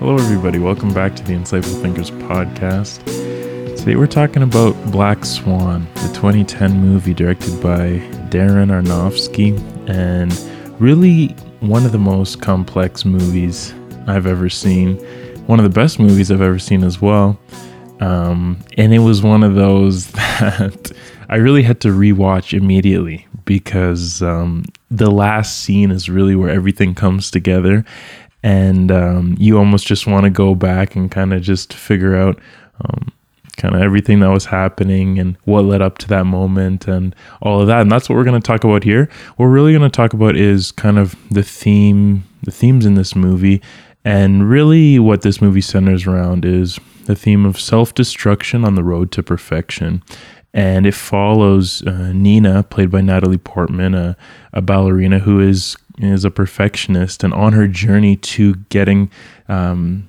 Hello, everybody. Welcome back to the Insightful Thinkers podcast. Today, we're talking about Black Swan, the 2010 movie directed by Darren Aronofsky, and really one of the most complex movies I've ever seen. One of the best movies I've ever seen as well. Um, and it was one of those that I really had to rewatch immediately because um, the last scene is really where everything comes together. And um, you almost just want to go back and kind of just figure out um, kind of everything that was happening and what led up to that moment and all of that. And that's what we're going to talk about here. What we're really going to talk about is kind of the theme, the themes in this movie. And really, what this movie centers around is the theme of self destruction on the road to perfection. And it follows uh, Nina, played by Natalie Portman, a, a ballerina who is is a perfectionist, and on her journey to getting um,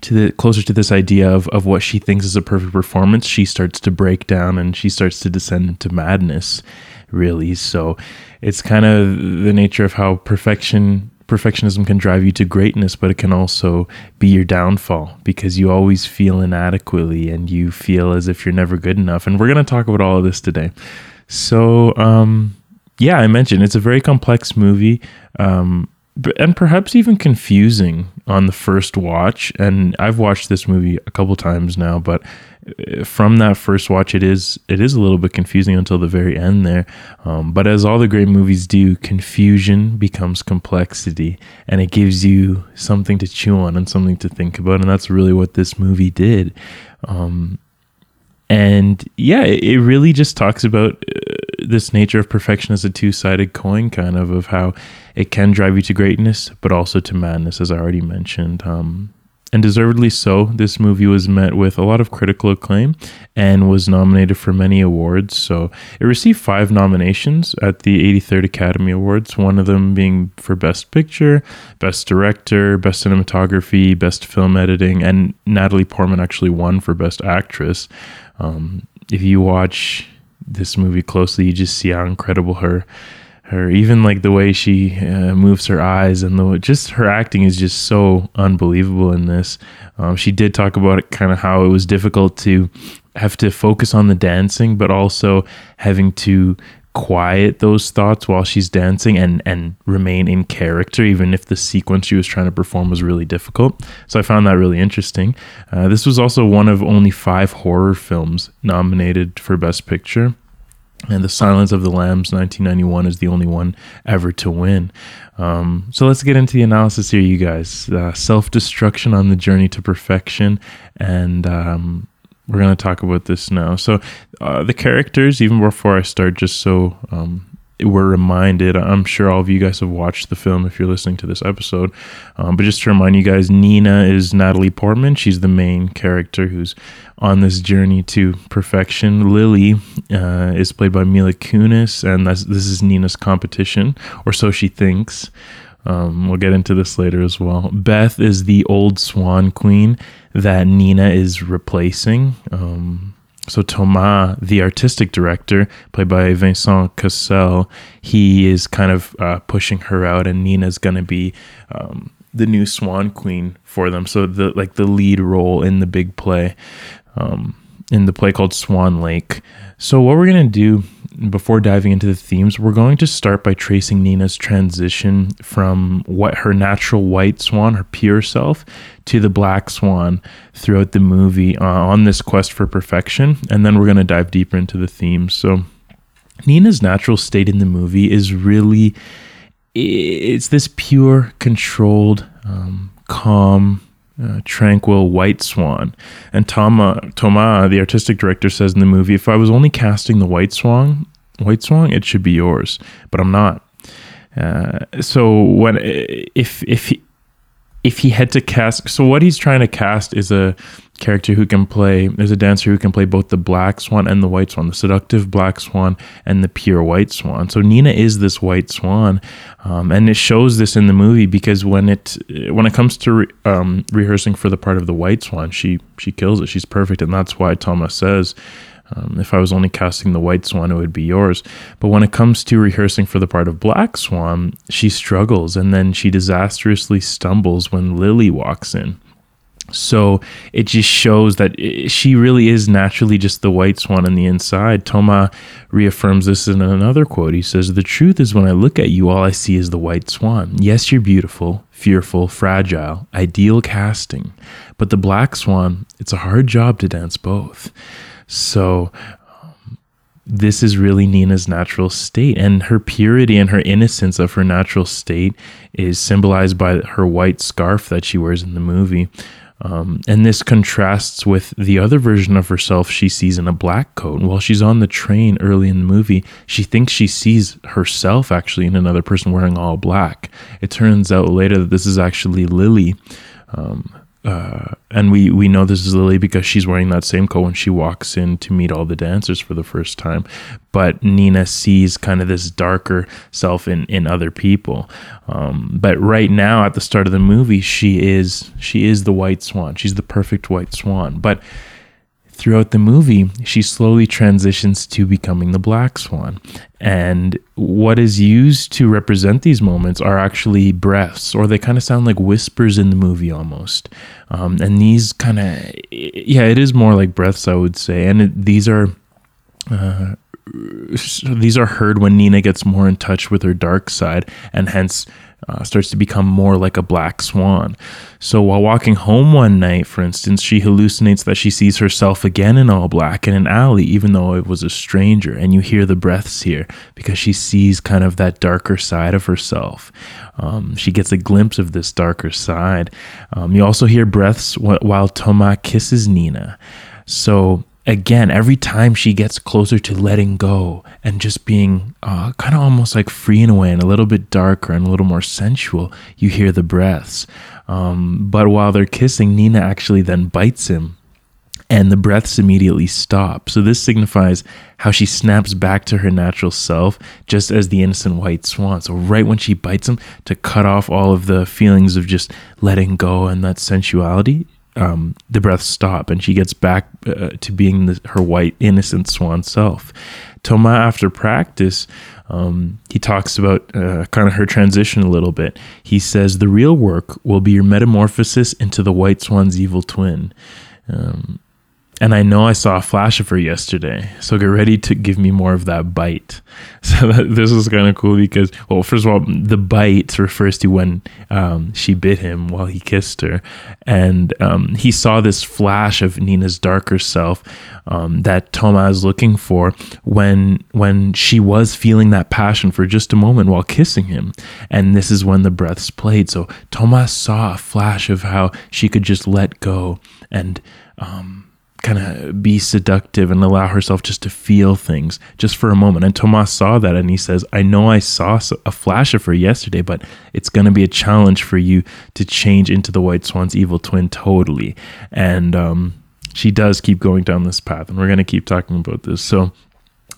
to the closer to this idea of of what she thinks is a perfect performance, she starts to break down and she starts to descend into madness. Really, so it's kind of the nature of how perfection perfectionism can drive you to greatness, but it can also be your downfall because you always feel inadequately and you feel as if you're never good enough. And we're going to talk about all of this today. So, um, yeah, I mentioned it's a very complex movie. Um, and perhaps even confusing on the first watch. And I've watched this movie a couple times now, but uh, from that first watch, it is it is a little bit confusing until the very end there. Um, but as all the great movies do, confusion becomes complexity, and it gives you something to chew on and something to think about. And that's really what this movie did. Um, and yeah, it, really just talks about. Uh, this nature of perfection as a two-sided coin kind of of how it can drive you to greatness but also to madness as i already mentioned um, and deservedly so this movie was met with a lot of critical acclaim and was nominated for many awards. So it received five nominations at the 83rd academy awards one of them being for best picture best director best cinematography best film editing and natalie portman actually won for best actress. Um, if you watch this movie closely, you just see how incredible her her even like the way she uh, moves her eyes and the just her acting is just so unbelievable in this. Um, she did talk about it kind of how it was difficult to have to focus on the dancing, but also having to quiet those thoughts while she's dancing and and remain in character even if the sequence she was trying to perform was really difficult. So i found that really interesting. Uh, this was also one of only five horror films nominated for best picture and the silence of the lambs 1991 is the only one ever to win. Um, so let's get into the analysis here you guys. Uh, self-destruction on the journey to perfection. And um, we're going to talk about this now. So, uh, the characters, even before I start, just so um, we're reminded, I'm sure all of you guys have watched the film if you're listening to this episode. Um, but just to remind you guys, Nina is Natalie Portman. She's the main character who's on this journey to perfection. Lily uh, is played by Mila Kunis, and this is Nina's competition, or so she thinks. Um, we'll get into this later as well. Beth is the old swan queen that Nina is replacing. Um, so Thomas, the artistic director, played by Vincent Cassel, he is kind of uh, pushing her out, and Nina's going to be um, the new Swan Queen for them. So the like the lead role in the big play, um, in the play called Swan Lake. So what we're going to do before diving into the themes, we're going to start by tracing Nina's transition from what her natural white swan, her pure self, to the black swan throughout the movie uh, on this quest for perfection. And then we're going to dive deeper into the themes. So, Nina's natural state in the movie is really it's this pure, controlled, um, calm, uh, tranquil white swan. And Thomas, Thomas, the artistic director, says in the movie, if I was only casting the white swan, white swan, it should be yours, but I'm not. Uh, so when if if he, if he had to cast, so what he's trying to cast is a character who can play, There's a dancer who can play both the black swan and the white swan, the seductive black swan and the pure white swan. So Nina is this white swan, um, and it shows this in the movie because when it when it comes to re, um, rehearsing for the part of the white swan, she she kills it. She's perfect, and that's why Thomas says Um, if I was only casting the White Swan, it would be yours. But when it comes to rehearsing for the part of Black Swan, she struggles and then she disastrously stumbles when Lily walks in. So it just shows that she really is naturally just the white swan on the inside. Thomas reaffirms this in another quote. He says, The truth is, when I look at you, all I see is the white swan. Yes, you're beautiful, fearful, fragile, ideal casting. But the black swan, it's a hard job to dance both. So um, this is really Nina's natural state, and her purity and her innocence of her natural state is symbolized by her white scarf that she wears in the movie. Um, and this contrasts with the other version of herself she sees in a black coat. While she's on the train early in the movie, she thinks she sees herself actually in another person wearing all black. It turns out later that this is actually Lily, um, uh, and we we know this is Lily because she's wearing that same coat when she walks in to meet all the dancers for the first time. But Nina sees kind of this darker self in in other people. Um, but right now, at the start of the movie, she is she is the white swan. She's the perfect white swan. But throughout the movie, she slowly transitions to becoming the black swan. And what is used to represent these moments are actually breaths, or they kind of sound like whispers in the movie almost. Um, and these kind of, yeah, it is more like breaths, I would say. And it, these are. Uh, these are heard when Nina gets more in touch with her dark side and hence uh, starts to become more like a black swan. So while walking home one night, for instance, she hallucinates that she sees herself again in all black in an alley, even though it was a stranger. And you hear the breaths here because she sees kind of that darker side of herself. Um, she gets a glimpse of this darker side. Um, you also hear breaths while Toma kisses Nina. So again, every time she gets closer to letting go and just being uh, kind of almost like free in a way and a little bit darker and a little more sensual, you hear the breaths. Um, but while they're kissing, Nina actually then bites him and the breaths immediately stop. So this signifies how she snaps back to her natural self, just as the innocent white swan. So right when she bites him to cut off all of the feelings of just letting go and that sensuality, um, the breaths stop and she gets back uh, to being the, her white innocent swan self. Toma, after practice, um, he talks about uh, kind of her transition a little bit. He says the real work will be your metamorphosis into the white swan's evil twin. Um, and I know I saw a flash of her yesterday. So get ready to give me more of that bite. So that, this is kind of cool because, well, first of all, the bite refers to when um, she bit him while he kissed her. And um, he saw this flash of Nina's darker self um, that Thomas is looking for when, when she was feeling that passion for just a moment while kissing him. And this is when the breaths played. So Thomas saw a flash of how she could just let go and, um, kind of be seductive and allow herself just to feel things just for a moment. And Thomas saw that and he says, I know I saw a flash of her yesterday, but it's going to be a challenge for you to change into the White Swan's evil twin totally. And um, she does keep going down this path, and we're going to keep talking about this. So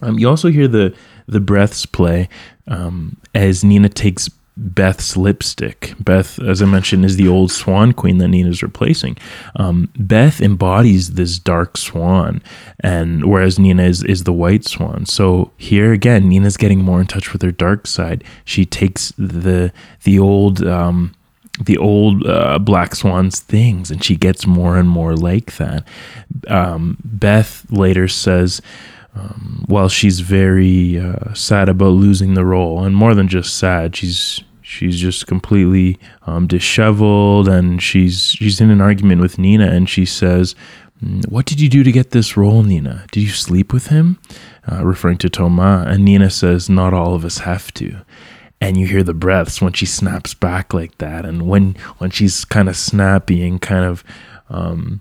um, you also hear the the breaths play um, as Nina takes Beth's lipstick. Beth, as I mentioned, is the old swan queen that Nina's replacing. Um, Beth embodies this dark swan, and whereas Nina is, is the white swan. So here again, Nina's getting more in touch with her dark side. She takes the the old um, the old uh, black swan's things, and she gets more and more like that. Um, Beth later says um, while she's very uh, sad about losing the role, and more than just sad, she's she's just completely um, disheveled, and she's she's in an argument with Nina, and she says, mm, "What did you do to get this role, Nina? Did you sleep with him?" Uh, referring to Thomas, and Nina says, "Not all of us have to." And you hear the breaths when she snaps back like that, and when when she's kind of snappy and kind of um,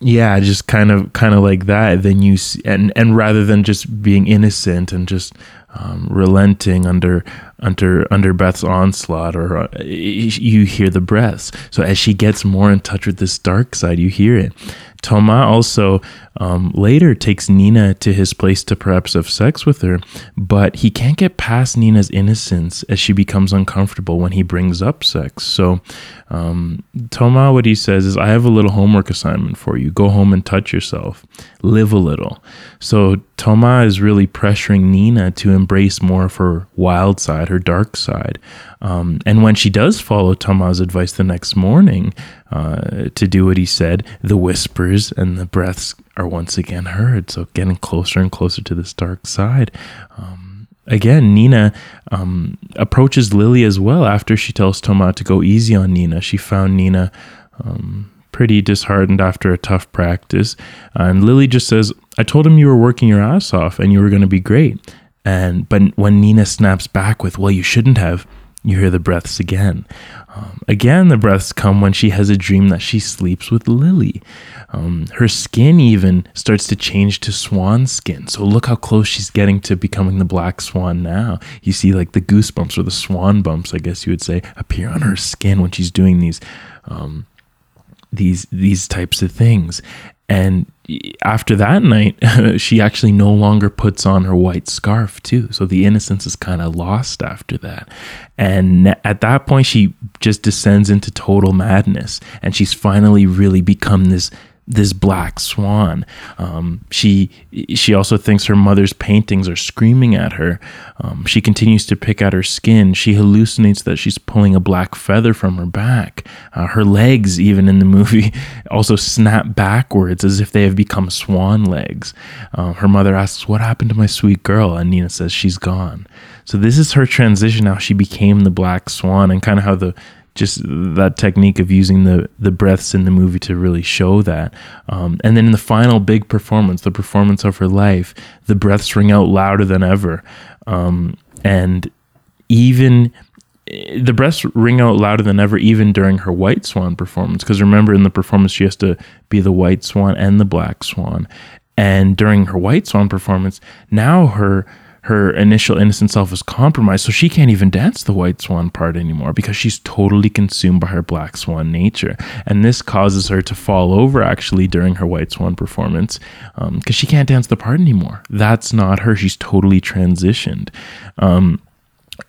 yeah just kind of kind of like that. Then you see, and and rather than just being innocent and just um, relenting under under under Beth's onslaught, or uh, you hear the breaths. So as she gets more in touch with this dark side, you hear it. Thomas also um, later takes Nina to his place to perhaps have sex with her, but he can't get past Nina's innocence as she becomes uncomfortable when he brings up sex. So, um, Thomas, what he says is, I have a little homework assignment for you. Go home and touch yourself, live a little. So, Thomas is really pressuring Nina to embrace more of her wild side, her dark side. Um, and when she does follow Thomas' advice the next morning uh, to do what he said, the whispers and the breaths are once again heard. So getting closer and closer to this dark side. Um, again, Nina um, approaches Lily as well after she tells Thomas to go easy on Nina. She found Nina um, pretty disheartened after a tough practice. And Lily just says, I told him you were working your ass off and you were going to be great. And but when Nina snaps back with, "Well, you shouldn't have," you hear the breaths again. Um, again, the breaths come when she has a dream that she sleeps with Lily. Um, her skin even starts to change to swan skin. So look how close she's getting to becoming the black swan now. You see, like the goosebumps or the swan bumps, I guess you would say, appear on her skin when she's doing these. Um, these these types of things and after that night she actually no longer puts on her white scarf too. So the innocence is kind of lost after that. And at that point she just descends into total madness. And she's finally really become this this black swan. Um, she she also thinks her mother's paintings are screaming at her. Um, she continues to pick at her skin. She hallucinates that she's pulling a black feather from her back. Uh, her legs, even in the movie, also snap backwards as if they have become swan legs. Uh, her mother asks, "What happened to my sweet girl?" And Nina says, "She's gone." So this is her transition. How she became the black swan, and kind of how the just that technique of using the the breaths in the movie to really show that. Um, and then in the final big performance, the performance of her life, the breaths ring out louder than ever, um, and even the breaths ring out louder than ever, even during her White Swan performance. Because remember, in the performance, she has to be the White Swan and the Black Swan. And during her White Swan performance, now her her initial innocent self is compromised, so she can't even dance the white swan part anymore because she's totally consumed by her black swan nature. And this causes her to fall over actually during her white swan performance because um, she can't dance the part anymore. That's not her. She's totally transitioned. Um,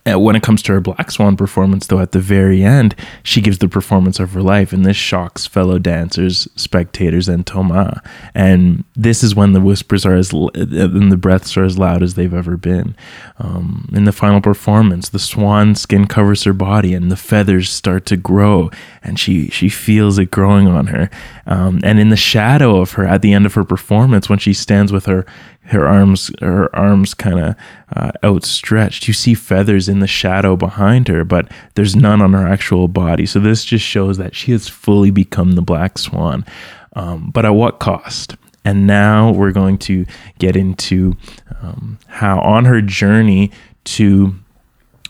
uh, when it comes to her Black Swan performance, though, at the very end, she gives the performance of her life, and this shocks fellow dancers, spectators, and Thomas. And this is when the whispers are as uh, and the breaths are as loud as they've ever been. Um, in the final performance, the swan skin covers her body, and the feathers start to grow, and she she feels it growing on her. Um, and in the shadow of her, at the end of her performance, when she stands with her her arms her arms kind of uh, outstretched. You see feathers in the shadow behind her but there's none on her actual body. So this just shows that she has fully become the black swan. Um, but at what cost? And now we're going to get into um, how on her journey to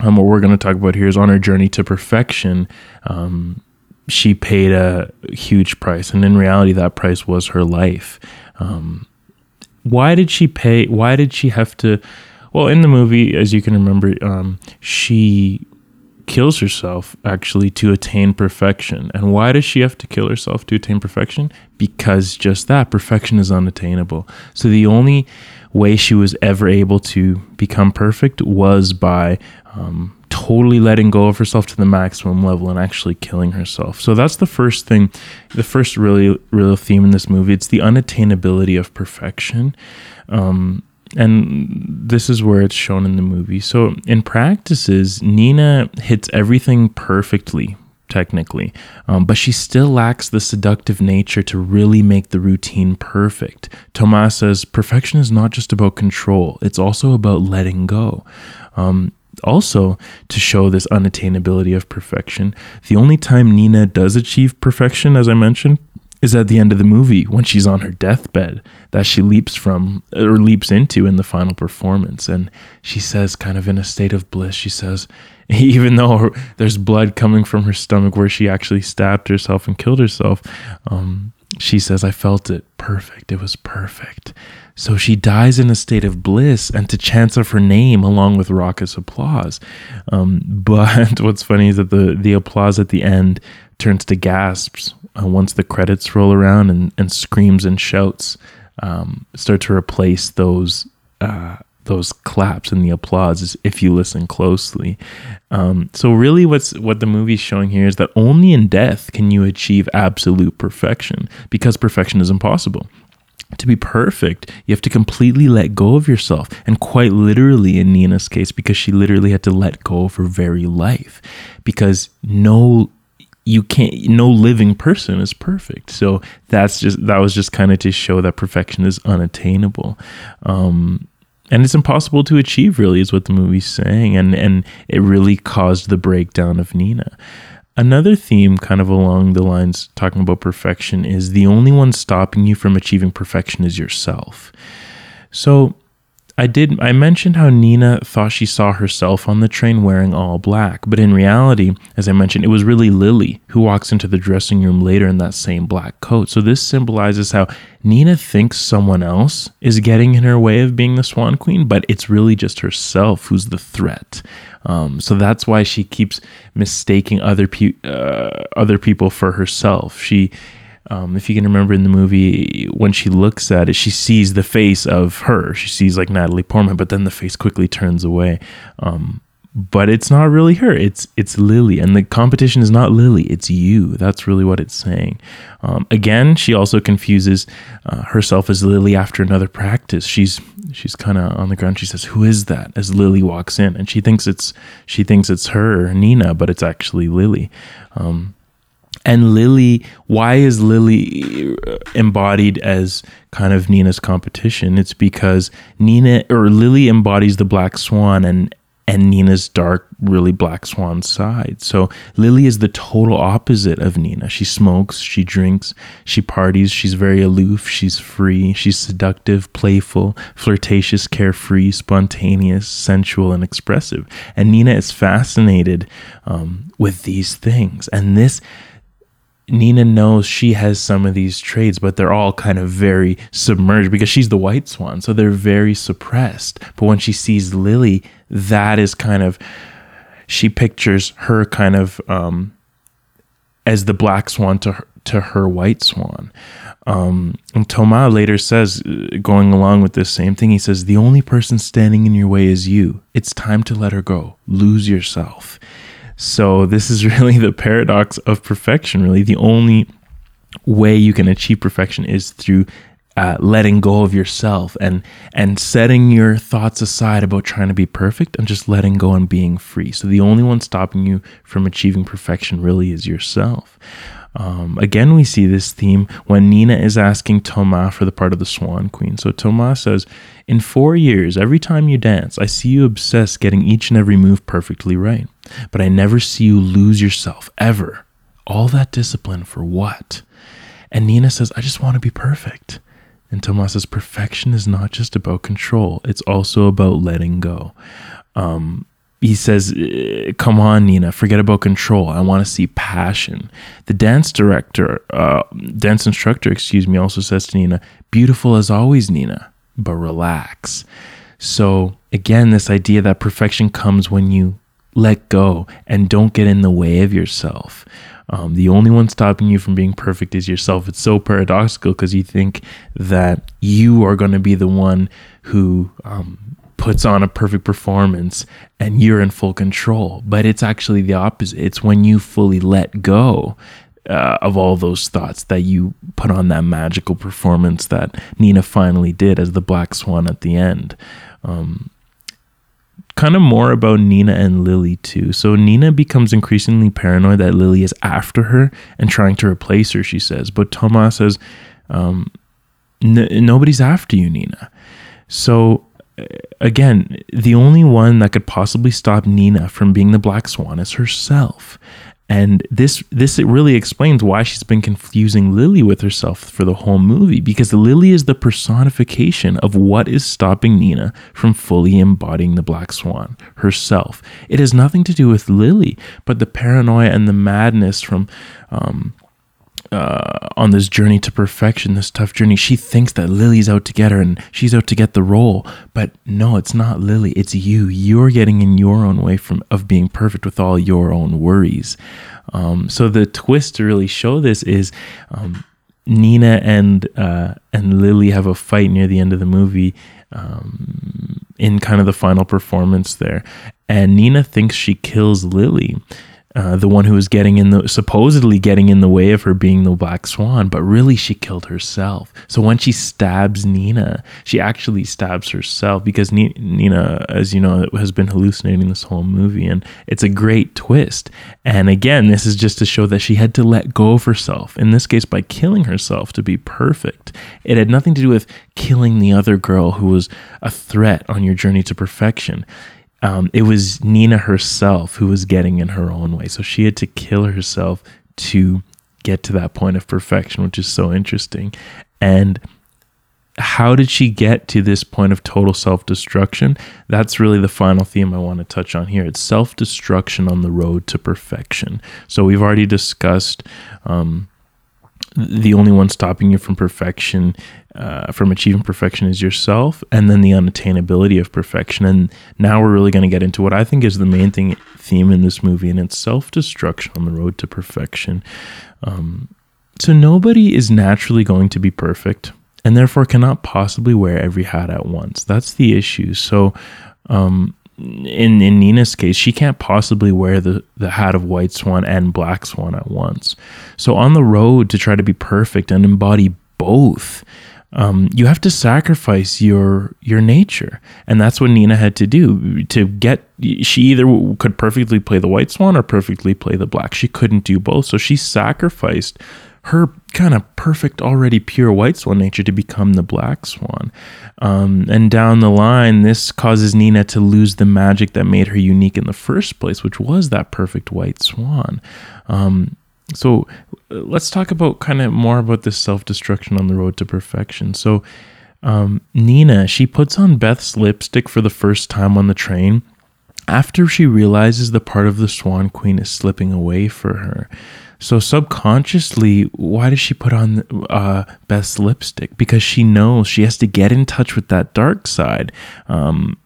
um, what we're going to talk about here is on her journey to perfection um, she paid a huge price. And in reality that price was her life. Um, why did she pay? Why did she have to? Well, in the movie, as you can remember, um, she kills herself actually to attain perfection. And why does she have to kill herself to attain perfection? Because just that perfection is unattainable. So the only way she was ever able to become perfect was by um, totally letting go of herself to the maximum level and actually killing herself. So that's the first thing, the first really real theme in this movie. It's the unattainability of perfection. Um, and this is where it's shown in the movie. So in practices, Nina hits everything perfectly, technically, um, but she still lacks the seductive nature to really make the routine perfect. Thomas says perfection is not just about control; it's also about letting go. Um, also to show this unattainability of perfection. The only time Nina does achieve perfection, as I mentioned, is at the end of the movie when she's on her deathbed that she leaps from or leaps into in the final performance. And she says, kind of in a state of bliss, she says, even though there's blood coming from her stomach where she actually stabbed herself and killed herself, um, she says, I felt it perfect. It was perfect. So she dies in a state of bliss and to chants of her name along with raucous applause. Um, but what's funny is that the, the applause at the end turns to gasps uh, once the credits roll around and, and screams and shouts um, start to replace those uh, those claps and the applause if you listen closely. Um, so really, what's what the movie's showing here is that only in death can you achieve absolute perfection because perfection is impossible. To be perfect, you have to completely let go of yourself, and quite literally in Nina's case, because she literally had to let go of her very life, because no you can't no living person is perfect. So that's just that was just kind of to show that perfection is unattainable. Um and it's impossible to achieve really is what the movie's saying. And and it really caused the breakdown of nina another theme kind of along the lines talking about perfection is the only one stopping you from achieving perfection is yourself. So I did I mentioned how Nina thought she saw herself on the train wearing all black, but in reality, as I mentioned, it was really Lily who walks into the dressing room later in that same black coat. So this symbolizes how Nina thinks someone else is getting in her way of being the Swan Queen, but it's really just herself who's the threat. Um, so that's why she keeps mistaking other pe- uh, other people for herself. She um, if you can remember in the movie, when she looks at it, she sees the face of her. She sees like Natalie Portman, but then the face quickly turns away. Um, but it's not really her. It's it's Lily, and the competition is not Lily. It's you. That's really what it's saying. Um, again, she also confuses uh, herself as Lily after another practice. She's she's kind of on the ground. She says, "Who is that?" As Lily walks in, and she thinks it's she thinks it's her Nina, but it's actually Lily. Um, and Lily, why is Lily uh, embodied as kind of Nina's competition? It's because Nina or Lily embodies the black swan and and Nina's dark, really black swan side. So Lily is the total opposite of Nina. She smokes, she drinks, she parties, she's very aloof, she's free, she's seductive, playful, flirtatious, carefree, spontaneous, sensual, and expressive. And Nina is fascinated um, with these things. And this Nina knows she has some of these traits, but they're all kind of very submerged because she's the white swan. So they're very suppressed. But when she sees Lily, that is kind of, she pictures her kind of um, as the black swan to her, to her white swan. Um, and Thomas later says, uh, going along with this same thing, he says, The only person standing in your way is you. It's time to let her go. Lose yourself. So this is really the paradox of perfection. Really, the only way you can achieve perfection is through uh, letting go of yourself and and setting your thoughts aside about trying to be perfect and just letting go and being free. So the only one stopping you from achieving perfection really is yourself. Um, again, we see this theme when Nina is asking Thomas for the part of the Swan Queen. So Thomas says, In four years, every time you dance, I see you obsessed getting each and every move perfectly right. But I never see you lose yourself, ever. All that discipline for what? And Nina says, I just want to be perfect. And Thomas says, Perfection is not just about control, it's also about letting go. Um, he says, uh, "Come on, Nina, forget about control. I want to see passion." The dance director, uh, dance instructor, excuse me, also says to Nina, "Beautiful as always, Nina, but relax." So again, this idea that perfection comes when you let go and don't get in the way of yourself. Um, the only one stopping you from being perfect is yourself. It's so paradoxical because you think that you are going to be the one who um, puts on a perfect performance and you're in full control. But it's actually the opposite. It's when you fully let go uh, of all those thoughts that you put on that magical performance that Nina finally did as the Black Swan at the end. Um, kind of more about Nina and Lily too. So Nina becomes increasingly paranoid that Lily is after her and trying to replace her, she says. But Thomas says, um, nobody's after you, Nina. So again, the only one that could possibly stop Nina from being the black swan is herself. And this this really explains why she's been confusing Lily with herself for the whole movie because Lily is the personification of what is stopping Nina from fully embodying the black swan herself. It has nothing to do with Lily, but the paranoia and the madness from um, uh, on this journey to perfection, this tough journey. She thinks that Lily's out to get her and she's out to get the role, but no, it's not Lily. It's you. You're getting in your own way from of being perfect with all your own worries. Um, so the twist to really show this is um, Nina and uh, and Lily have a fight near the end of the movie. Um, in kind of the final performance there, and Nina thinks she kills Lily, uh, the one who was getting in the supposedly getting in the way of her being the black swan, but really she killed herself. So when she stabs Nina, she actually stabs herself because Nina, as you know, has been hallucinating this whole movie, and it's a great twist. And again, this is just to show that she had to let go of herself. In this case, by killing herself to be perfect. It had nothing to do with killing the other girl who was a threat on your journey to perfection um, it was Nina herself who was getting in her own way. So she had to kill herself to get to that point of perfection, which is so interesting. And how did she get to this point of total self destruction? That's really the final theme I want to touch on here. It's self destruction on the road to perfection. So we've already discussed um, the only one stopping you from perfection, uh, from achieving perfection, is yourself, and then the unattainability of perfection. And now we're really going to get into what I think is the main thing theme in this movie, and it's self destruction on the road to perfection. Um, so nobody is naturally going to be perfect, and therefore cannot possibly wear every hat at once. That's the issue. So. Um, in in Nina's case, she can't possibly wear the the hat of White Swan and Black Swan at once. So on the road to try to be perfect and embody both, um, you have to sacrifice your your nature, and that's what Nina had to do to get. She either could perfectly play the White Swan or perfectly play the Black. She couldn't do both, so she sacrificed her kind of perfect, already pure white swan nature to become the black swan. Um, and down the line, this causes Nina to lose the magic that made her unique in the first place, which was that perfect white swan. Um, so uh, let's talk about kind of more about this self destruction on the road to perfection. So, um, Nina, she puts on Beth's lipstick for the first time on the train after she realizes the part of the Swan Queen is slipping away for her. So subconsciously, why does she put on uh, Beth's lipstick? Because she knows she has to get in touch with that dark side. Um,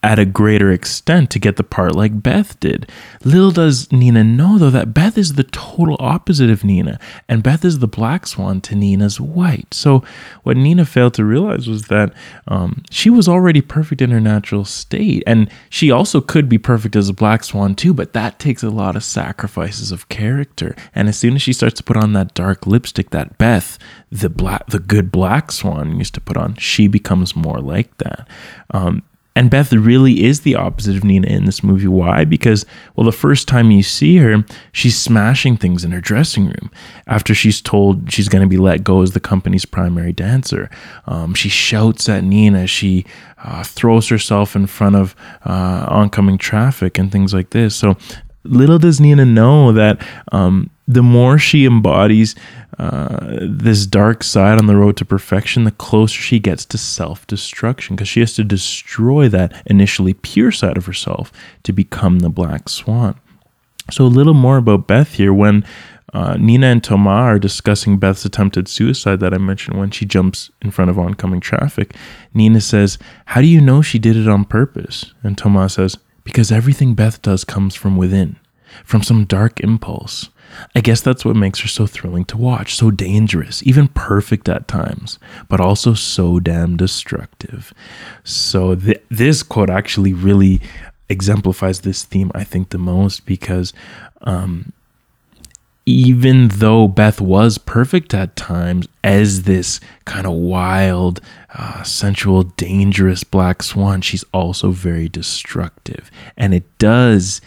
at a greater extent to get the part like Beth did. Little does Nina know, though, that Beth is the total opposite of Nina, and Beth is the black swan to Nina's white. So, what Nina failed to realize was that um, she was already perfect in her natural state, and she also could be perfect as a black swan too, but that takes a lot of sacrifices of character. And as soon as she starts to put on that dark lipstick that Beth, the black, the good black swan, used to put on, she becomes more like that. Um, and Beth really is the opposite of Nina in this movie. Why? Because, well, the first time you see her, she's smashing things in her dressing room after she's told she's going to be let go as the company's primary dancer. Um, she shouts at Nina. She uh, throws herself in front of uh, oncoming traffic and things like this. So little does Nina know that um, the more she embodies uh, this dark side on the road to perfection, the closer she gets to self destruction because she has to destroy that initially pure side of herself to become the black swan. So, a little more about Beth here. When uh, Nina and Thomas are discussing Beth's attempted suicide that I mentioned when she jumps in front of oncoming traffic, Nina says, How do you know she did it on purpose? And Thomas says, Because everything Beth does comes from within, from some dark impulse. I guess that's what makes her so thrilling to watch, so dangerous, even perfect at times, but also so damn destructive. So, th- this quote actually really exemplifies this theme, I think, the most because um, even though Beth was perfect at times as this kind of wild, uh, sensual, dangerous black swan, she's also very destructive. And it does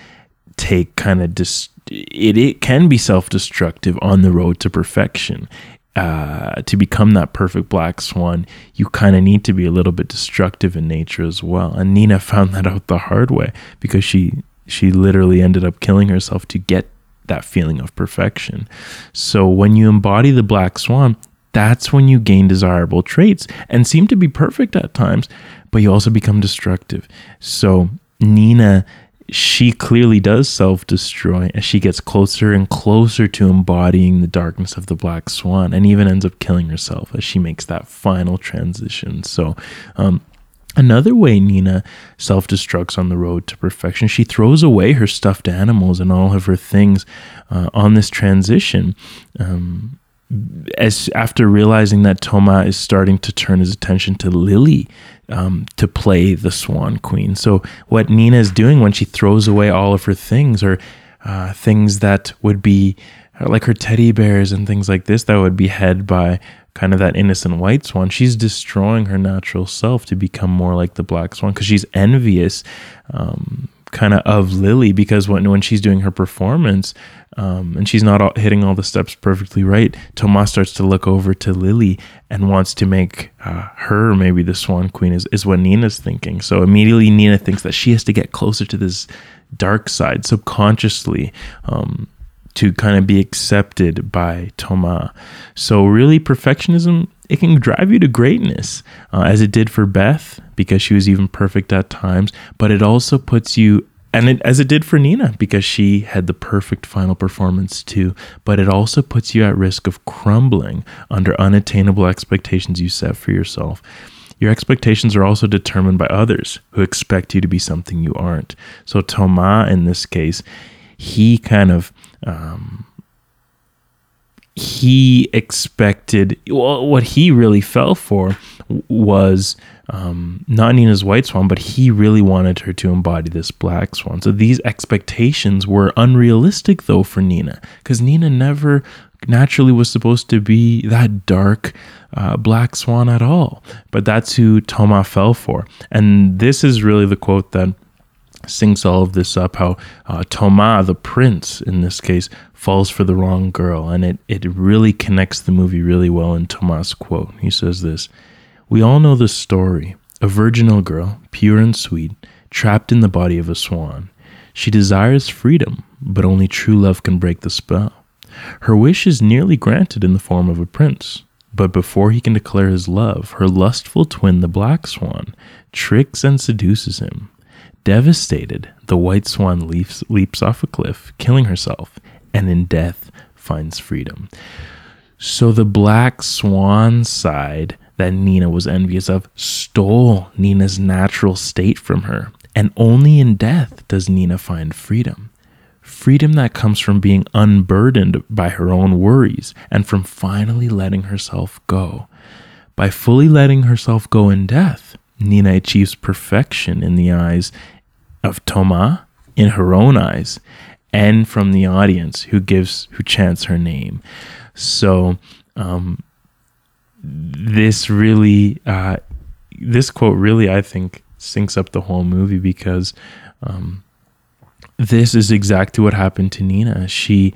take kind of dis- it, it can be self-destructive on the road to perfection uh, to become that perfect black swan, you kind of need to be a little bit destructive in nature as well. And Nina found that out the hard way because she she literally ended up killing herself to get that feeling of perfection. So when you embody the black swan, that's when you gain desirable traits and seem to be perfect at times, but you also become destructive. So Nina she clearly does self destroy as she gets closer and closer to embodying the darkness of the black swan and even ends up killing herself as she makes that final transition. So, um, Another way Nina self destructs on the road to perfection, she throws away her stuffed animals and all of her things uh, on this transition. Um, as after realizing that Toma is starting to turn his attention to Lily um, to play the Swan Queen. So what Nina is doing when she throws away all of her things or uh, things that would be uh, like her teddy bears and things like this that would be head by kind of that innocent white swan. She's destroying her natural self to become more like the black swan because she's envious. Um, kind of of Lily because when when she's doing her performance um, and she's not all, hitting all the steps perfectly right, Tomas starts to look over to Lily and wants to make uh, her maybe the Swan Queen is is what Nina's thinking. So immediately Nina thinks that she has to get closer to this dark side subconsciously. Um, to kind of be accepted by Toma. So really perfectionism it can drive you to greatness uh, as it did for Beth because she was even perfect at times, but it also puts you and it, as it did for Nina because she had the perfect final performance too, but it also puts you at risk of crumbling under unattainable expectations you set for yourself. Your expectations are also determined by others who expect you to be something you aren't. So Toma in this case, he kind of um, he expected well, what he really fell for was um, not Nina's white swan, but he really wanted her to embody this black swan. So these expectations were unrealistic, though, for Nina, because Nina never naturally was supposed to be that dark uh, black swan at all. But that's who Toma fell for. And this is really the quote that sings all of this up how uh, Toma, the prince in this case, falls for the wrong girl. And it, it really connects the movie really well in Thomas' quote. He says this We all know the story a virginal girl, pure and sweet, trapped in the body of a swan. She desires freedom, but only true love can break the spell. Her wish is nearly granted in the form of a prince. But before he can declare his love, her lustful twin, the black swan, tricks and seduces him. Devastated, the white swan leaps, leaps off a cliff, killing herself, and in death finds freedom. So the black swan side that Nina was envious of stole Nina's natural state from her. And only in death does Nina find freedom. Freedom that comes from being unburdened by her own worries and from finally letting herself go. By fully letting herself go in death, Nina achieves perfection in the eyes of Toma, in her own eyes, and from the audience who gives who chants her name. So um, this really, uh, this quote really, I think, syncs up the whole movie because um, this is exactly what happened to Nina. She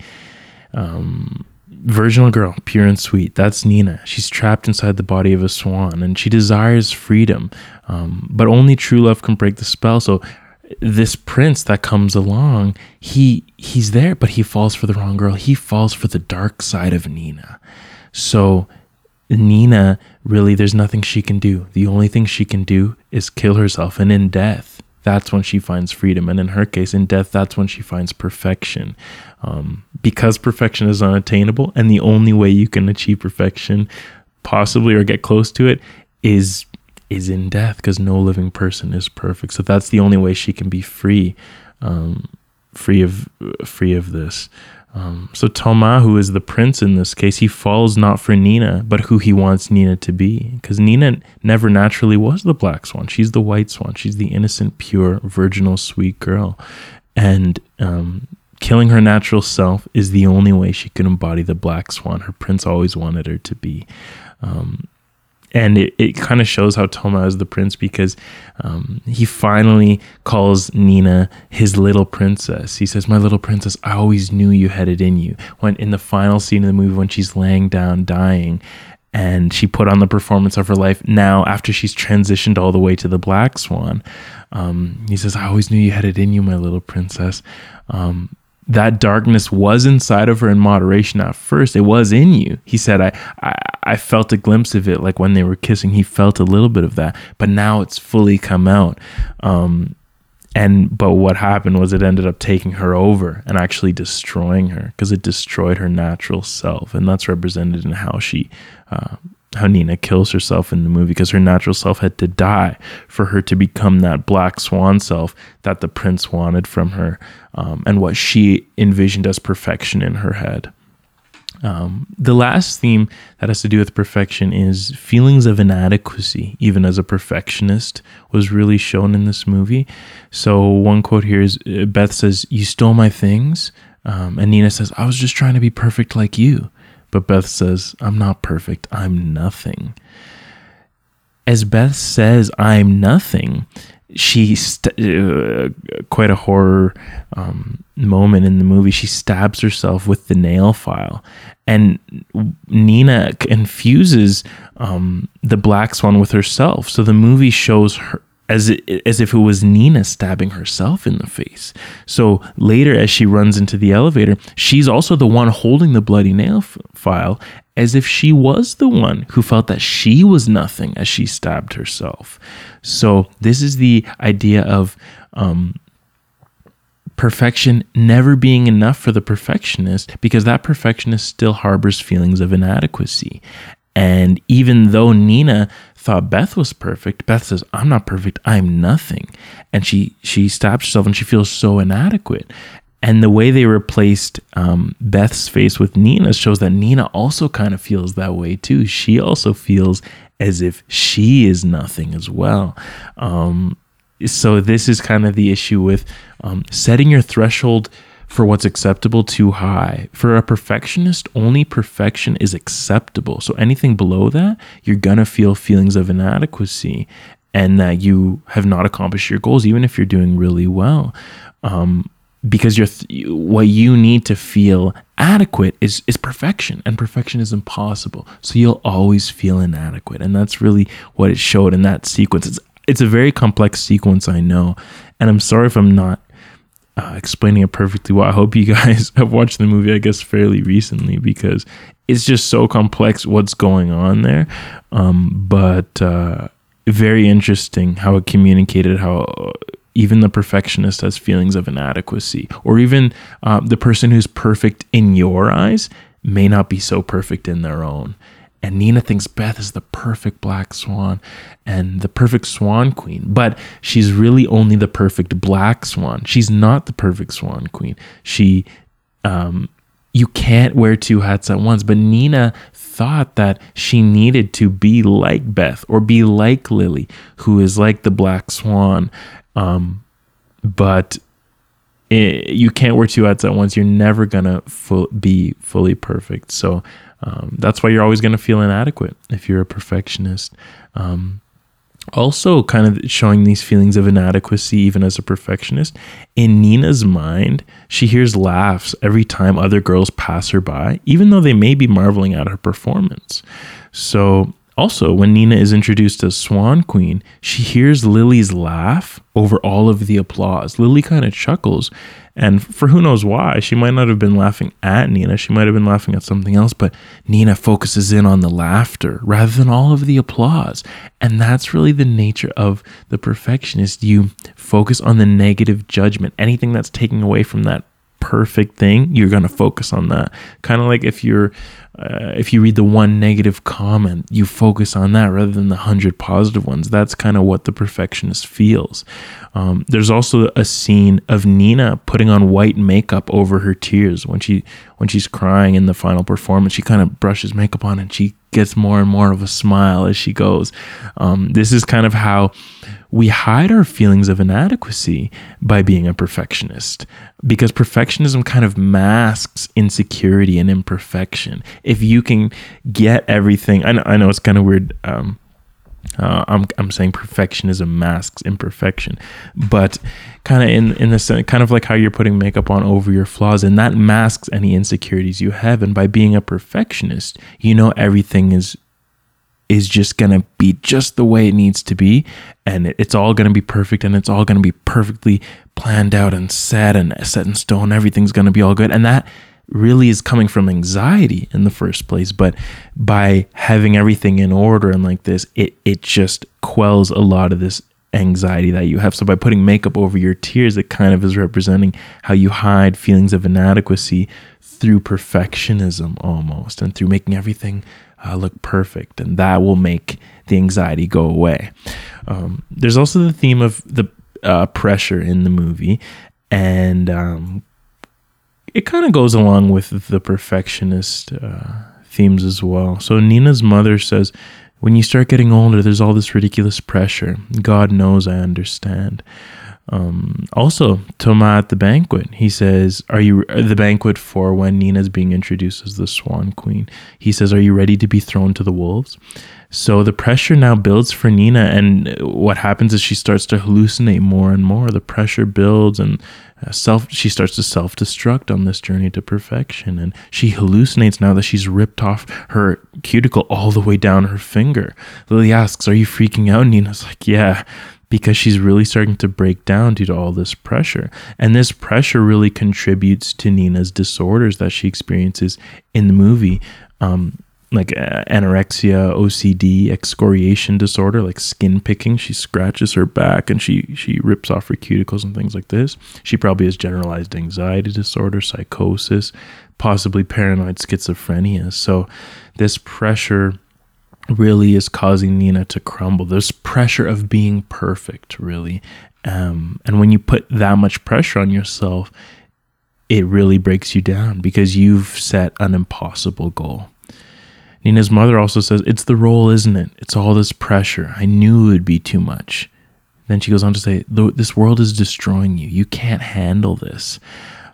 um, virginal girl, pure and sweet. That's Nina. She's trapped inside the body of a swan and she desires freedom. Um, but only true love can break the spell. So this prince that comes along, he he's there, but he falls for the wrong girl. He falls for the dark side of Nina. So Nina really there's nothing she can do. The only thing she can do is kill herself and in death that's when she finds freedom. And in her case, in death, that's when she finds perfection. Um, because perfection is unattainable, and the only way you can achieve perfection, possibly or get close to it, is is in death. Because no living person is perfect. So that's the only way she can be free, um, free of free of this. Um, so Toma, who is the prince in this case, he falls not for Nina, but who he wants Nina to be. Because Nina never naturally was the black swan. She's the white swan. She's the innocent, pure, virginal, sweet girl. And um, killing her natural self is the only way she can embody the black swan her prince always wanted her to be. Um, and it, it kind of shows how Toma is the prince because um, he finally calls Nina his little princess. He says, "My little princess, I always knew you had it in you." When in the final scene of the movie, when she's laying down dying, and she put on the performance of her life. Now, after she's transitioned all the way to the Black Swan, um, he says, "I always knew you had it in you, my little princess." Um, that darkness was inside of her in moderation at first. It was in you. He said, I, I, I felt a glimpse of it. Like when they were kissing, he felt a little bit of that, but now it's fully come out. Um, and but what happened was it ended up taking her over and actually destroying her because it destroyed her natural self and that's represented in how she uh, how nina kills herself in the movie because her natural self had to die for her to become that black swan self that the prince wanted from her um, and what she envisioned as perfection in her head um, the last theme that has to do with perfection is feelings of inadequacy, even as a perfectionist, was really shown in this movie. So, one quote here is uh, Beth says, You stole my things. Um, and Nina says, I was just trying to be perfect like you. But Beth says, I'm not perfect. I'm nothing. As Beth says, I'm nothing, she st- uh, quite a horror um, moment in the movie. She stabs herself with the nail file. And nina confuses um, the black swan with herself. So the movie shows her as it, as if it was Nina stabbing herself in the face. So later, as she runs into the elevator, she's also the one holding the bloody nail f- file, as if she was the one who felt that she was nothing as she stabbed herself. So this is the idea of um, perfection never being enough for the perfectionist because that perfectionist still harbors feelings of inadequacy. And even though Nina thought Beth was perfect, Beth says, "I'm not perfect. I'm nothing." And she she stabs herself and she feels so inadequate. And the way they replaced um, Beth's face with Nina's shows that Nina also kind of feels that way too. She also feels as if she is nothing as well. Um, so this is kind of the issue with um, setting your threshold for what's acceptable too high. For a perfectionist, only perfection is acceptable. So anything below that, you're going to feel feelings of inadequacy and that you have not accomplished your goals, even if you're doing really well. Um, because you're th- what you need to feel adequate is is perfection and perfection is impossible so you'll always feel inadequate and that's really what it showed in that sequence it's it's a very complex sequence i know and i'm sorry if i'm not uh, explaining it perfectly well. I hope you guys have watched the movie, I guess, fairly recently because it's just so complex what's going on there. Um, but uh, very interesting how it communicated how even the perfectionist has feelings of inadequacy, or even uh, the person who's perfect in your eyes may not be so perfect in their own. And Nina thinks Beth is the perfect black swan and the perfect swan queen, but she's really only the perfect black swan. She's not the perfect swan queen. She, um, you can't wear two hats at once. But Nina thought that she needed to be like Beth or be like Lily, who is like the black swan. Um, but it, you can't wear two hats at once. You're never gonna be fully perfect. So um, that's why you're always going to feel inadequate if you're a perfectionist. Um, also, kind of showing these feelings of inadequacy, even as a perfectionist. In Nina's mind, she hears laughs every time other girls pass her by, even though they may be marveling at her performance. So, also, when Nina is introduced as Swan Queen, she hears Lily's laugh over all of the applause. Lily kind of chuckles and for who knows why, she might not have been laughing at Nina. She might have been laughing at something else, but Nina focuses in on the laughter rather than all of the applause. And that's really the nature of the perfectionist. You focus on the negative judgment, anything that's taking away from that perfect thing, you're going to focus on that. Kind of like if you're uh, if you read the one negative comment, you focus on that rather than the hundred positive ones. That's kind of what the perfectionist feels. Um, there's also a scene of Nina putting on white makeup over her tears when she when she's crying in the final performance. She kind of brushes makeup on and she gets more and more of a smile as she goes. Um, this is kind of how we hide our feelings of inadequacy by being a perfectionist because perfectionism kind of masks insecurity and imperfection. If you can get everything, I know, I know it's kind of weird. Um, uh, I'm I'm saying perfectionism masks imperfection, but kind of in in the sense, kind of like how you're putting makeup on over your flaws, and that masks any insecurities you have. And by being a perfectionist, you know everything is is just gonna be just the way it needs to be, and it, it's all gonna be perfect, and it's all gonna be perfectly planned out and set and set in stone. Everything's gonna be all good, and that really is coming from anxiety in the first place but by having everything in order and like this it it just quells a lot of this anxiety that you have. So by putting makeup over your tears, it kind of is representing how you hide feelings of inadequacy through perfectionism almost and through making everything uh, look perfect. And that will make the anxiety go away. Um, there's also the theme of the uh, pressure in the movie. And um, it kind of goes along with the perfectionist uh, themes as well. So Nina's mother says, when you start getting older, there's all this ridiculous pressure. God knows I understand. Um, also, Thomas at the banquet, he says, "Are you the banquet for when Nina's being introduced as the Swan Queen?" He says, "Are you ready to be thrown to the wolves?" So the pressure now builds for Nina, and what happens is she starts to hallucinate more and more. The pressure builds, and uh, self she starts to self destruct on this journey to perfection, and she hallucinates now that she's ripped off her cuticle all the way down her finger. Lily asks, "Are you freaking out?" Nina's like, "Yeah." Because she's really starting to break down due to all this pressure. And this pressure really contributes to Nina's disorders that she experiences in the movie. Um, like uh, anorexia, OCD, excoriation disorder, like skin picking. She scratches her back and she she rips off her cuticles and things like this. She probably has generalized anxiety disorder, psychosis, possibly paranoid schizophrenia. So this pressure really is causing Nina to crumble. There's pressure of being perfect, really. Um, and when you put that much pressure on yourself, it really breaks you down because you've set an impossible goal. Nina's mother also says, It's the role, isn't it? It's all this pressure. I knew it would be too much. Then she goes on to say, This world is destroying you. You can't handle this.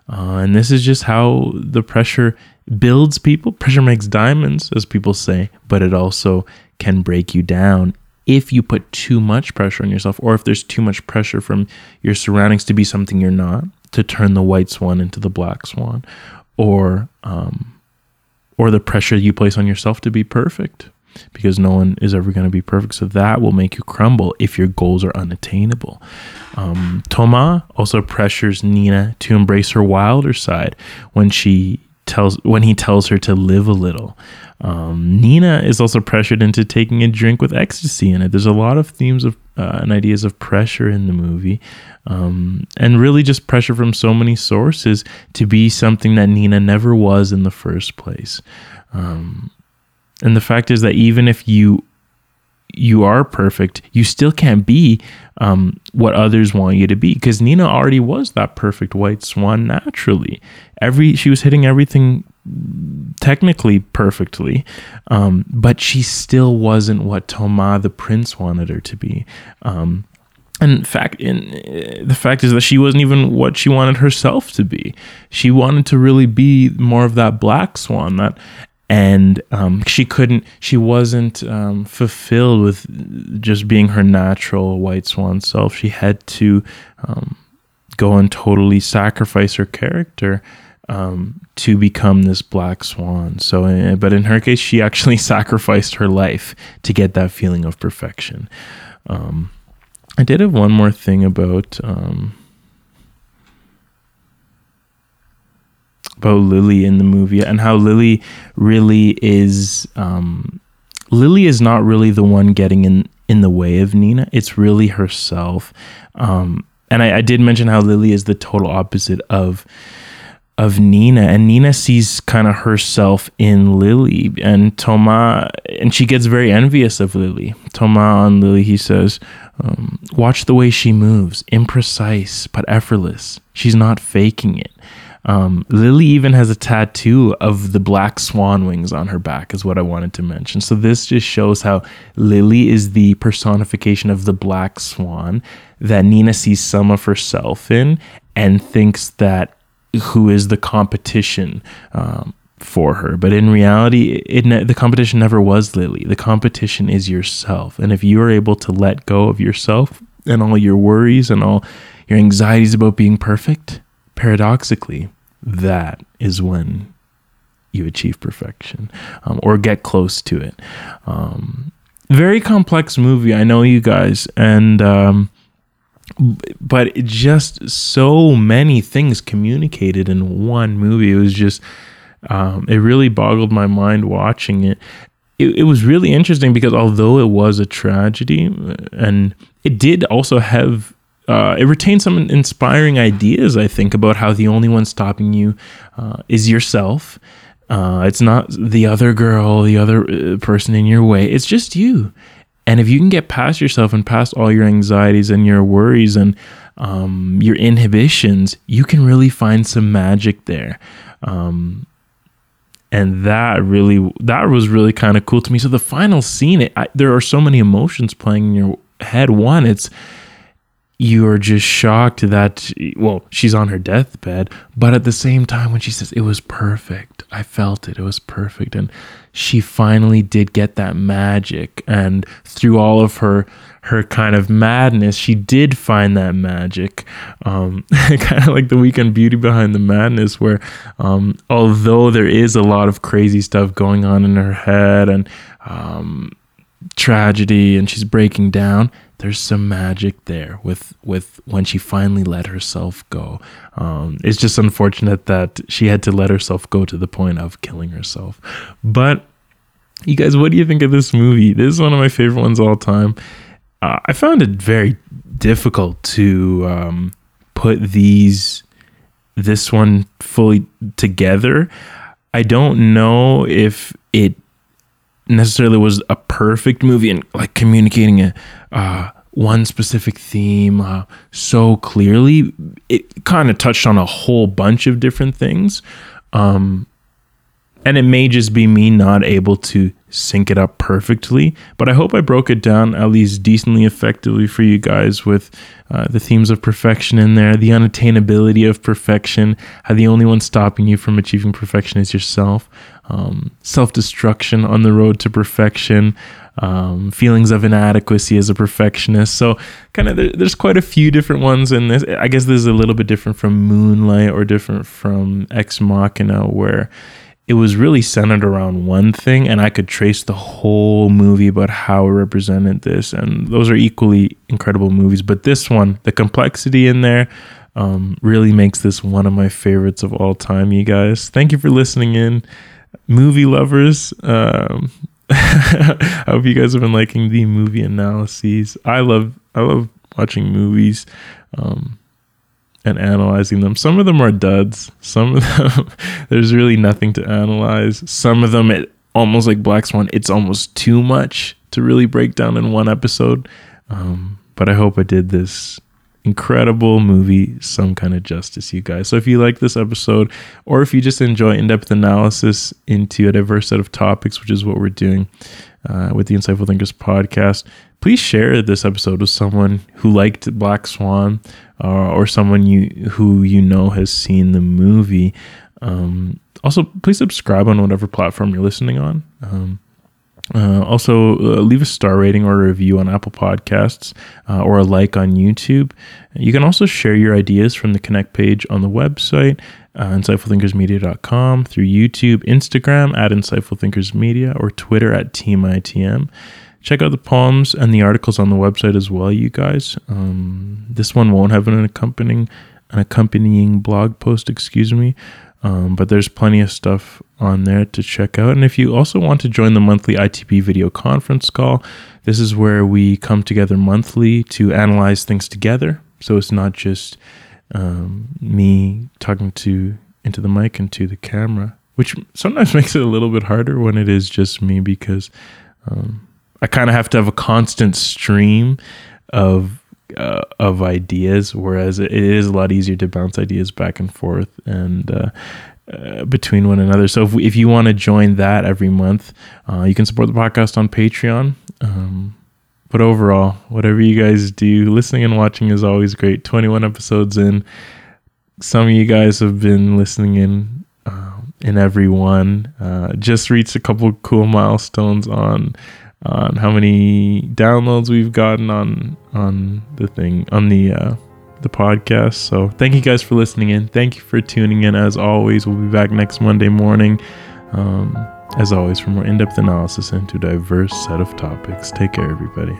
Uh, and this is just how the pressure builds people. Pressure makes diamonds, as people say, but it also can break you down if you put too much pressure on yourself, or if there's too much pressure from your surroundings to be something you're not, to turn the white swan into the black swan, or um, or the pressure you place on yourself to be perfect, because no one is ever going to be perfect. So that will make you crumble if your goals are unattainable. Um, Thomas also pressures Nina to embrace her wilder side when she tells when he tells her to live a little. Um, Nina is also pressured into taking a drink with ecstasy in it. There's a lot of themes of uh, and ideas of pressure in the movie, um, and really just pressure from so many sources to be something that Nina never was in the first place. Um, and the fact is that even if you you are perfect, you still can't be um, what others want you to be because Nina already was that perfect white swan naturally. Every she was hitting everything technically perfectly, um, but she still wasn't what Thomas the prince wanted her to be. Um, and fact, in, uh, the fact is that she wasn't even what she wanted herself to be. She wanted to really be more of that black swan, that and um, she couldn't she wasn't um, fulfilled with just being her natural white swan self. She had to um, go and totally sacrifice her character um, to become this black swan. So uh, but in her case she actually sacrificed her life to get that feeling of perfection. Um, i did have one more thing about about Lily in the movie and how Lily really is um, Lily is not really the one getting in in the way of Nina. It's really herself. Um, and I, I did mention how Lily is the total opposite of of Nina, and Nina sees kind of herself in Lily, and Toma, and she gets very envious of Lily. Toma on Lily, he says, um, "Watch the way she moves, imprecise but effortless. She's not faking it." Um, Lily even has a tattoo of the black swan wings on her back, is what I wanted to mention. So this just shows how Lily is the personification of the black swan that Nina sees some of herself in and thinks that who is the competition um, for her. But in reality, it, it, the competition never was Lily. The competition is yourself. And if you are able to let go of yourself and all your worries and all your anxieties about being perfect, paradoxically, that is when you achieve perfection um, or get close to it. Um, very complex movie, I know you guys, and um, but just so many things communicated in one movie. It was just um, it really boggled my mind watching it. it. It was really interesting because although it was a tragedy and it did also have uh, it retains some inspiring ideas, I think, about how the only one stopping you uh, is yourself. Uh, it's not the other girl, the other uh, person in your way. It's just you. And if you can get past yourself and past all your anxieties and your worries and um, your inhibitions, you can really find some magic there. Um, and that really, that was really kind of cool to me. So the final scene, it, I, there are so many emotions playing in your head. One, it's you are just shocked that well she's on her deathbed but at the same time when she says it was perfect i felt it it was perfect and she finally did get that magic and through all of her her kind of madness she did find that magic um, kind of like the Weeknd beauty behind the madness where um, although there is a lot of crazy stuff going on in her head and um, tragedy and she's breaking down there's some magic there with with when she finally let herself go. Um, it's just unfortunate that she had to let herself go to the point of killing herself. But you guys what do you think of this movie? This is one of my favorite ones all time. Uh, i found it very difficult to um, put these this one fully together. I don't know if it necessarily was a perfect movie and like communicating a uh, one specific theme uh, so clearly. It kind of touched on a whole bunch of different things. Um, and it may just be me not able to sync it up perfectly, but I hope I broke it down at least decently effectively for you guys with uh, the themes of perfection in there, the unattainability of perfection, how the only one stopping you from achieving perfection is yourself, um, self destruction on the road to perfection, um, feelings of inadequacy as a perfectionist. So, kind of, there, there's quite a few different ones in this. I guess this is a little bit different from Moonlight or different from Ex Machina, where it was really centered around one thing, and I could trace the whole movie about how it represented this. And those are equally incredible movies. But this one, the complexity in there, um, really makes this one of my favorites of all time, you guys. Thank you for listening in. Movie lovers, um, I hope you guys have been liking the movie analyses. I love I love watching movies um, and analyzing them. Some of them are duds. Some of them there's really nothing to analyze. Some of them it almost like Black Swan. It's almost too much to really break down in one episode. Um, but I hope I did this incredible movie some kind of justice, you guys. So if you like this episode, or if you just enjoy in depth analysis into a diverse set of topics, which is what we're doing uh, with the Insightful Thinkers podcast, please share this episode with someone who liked Black Swan uh, or someone you who you know has seen the movie. Um, also, please subscribe on whatever platform you're listening on. Um, uh, also, uh, leave a star rating or a review on Apple Podcasts uh, or a like on YouTube. You can also share your ideas from the Connect page on the website, uh, insightfulthinkersmedia.com, through YouTube, Instagram at insightfulthinkersmedia, or Twitter at TeamITM. Check out the poems and the articles on the website as well, you guys. Um, this one won't have an accompanying an accompanying blog post, excuse me. Um, but there's plenty of stuff on there to check out. And if you also want to join the monthly ITP video conference call, this is where we come together monthly to analyze things together. So it's not just um, me talking to into the mic and to the camera, which sometimes makes it a little bit harder when it is just me because um, I kind of have to have a constant stream of uh, of ideas, whereas it is a lot easier to bounce ideas back and forth and uh, uh, between one another. So if, we, if you want to join that every month, uh, you can support the podcast on Patreon. Um, but overall, whatever you guys do, listening and watching is always great. 21 episodes in. Some of you guys have been listening in uh, in every one. Uh, just reached a couple cool milestones on on how many downloads we've gotten on on the thing on the uh, the podcast. So thank you guys for listening in. Thank you for tuning in. As always, we'll be back next Monday morning. Um, as always, for more in-depth analysis into diverse set of topics. Take care, everybody.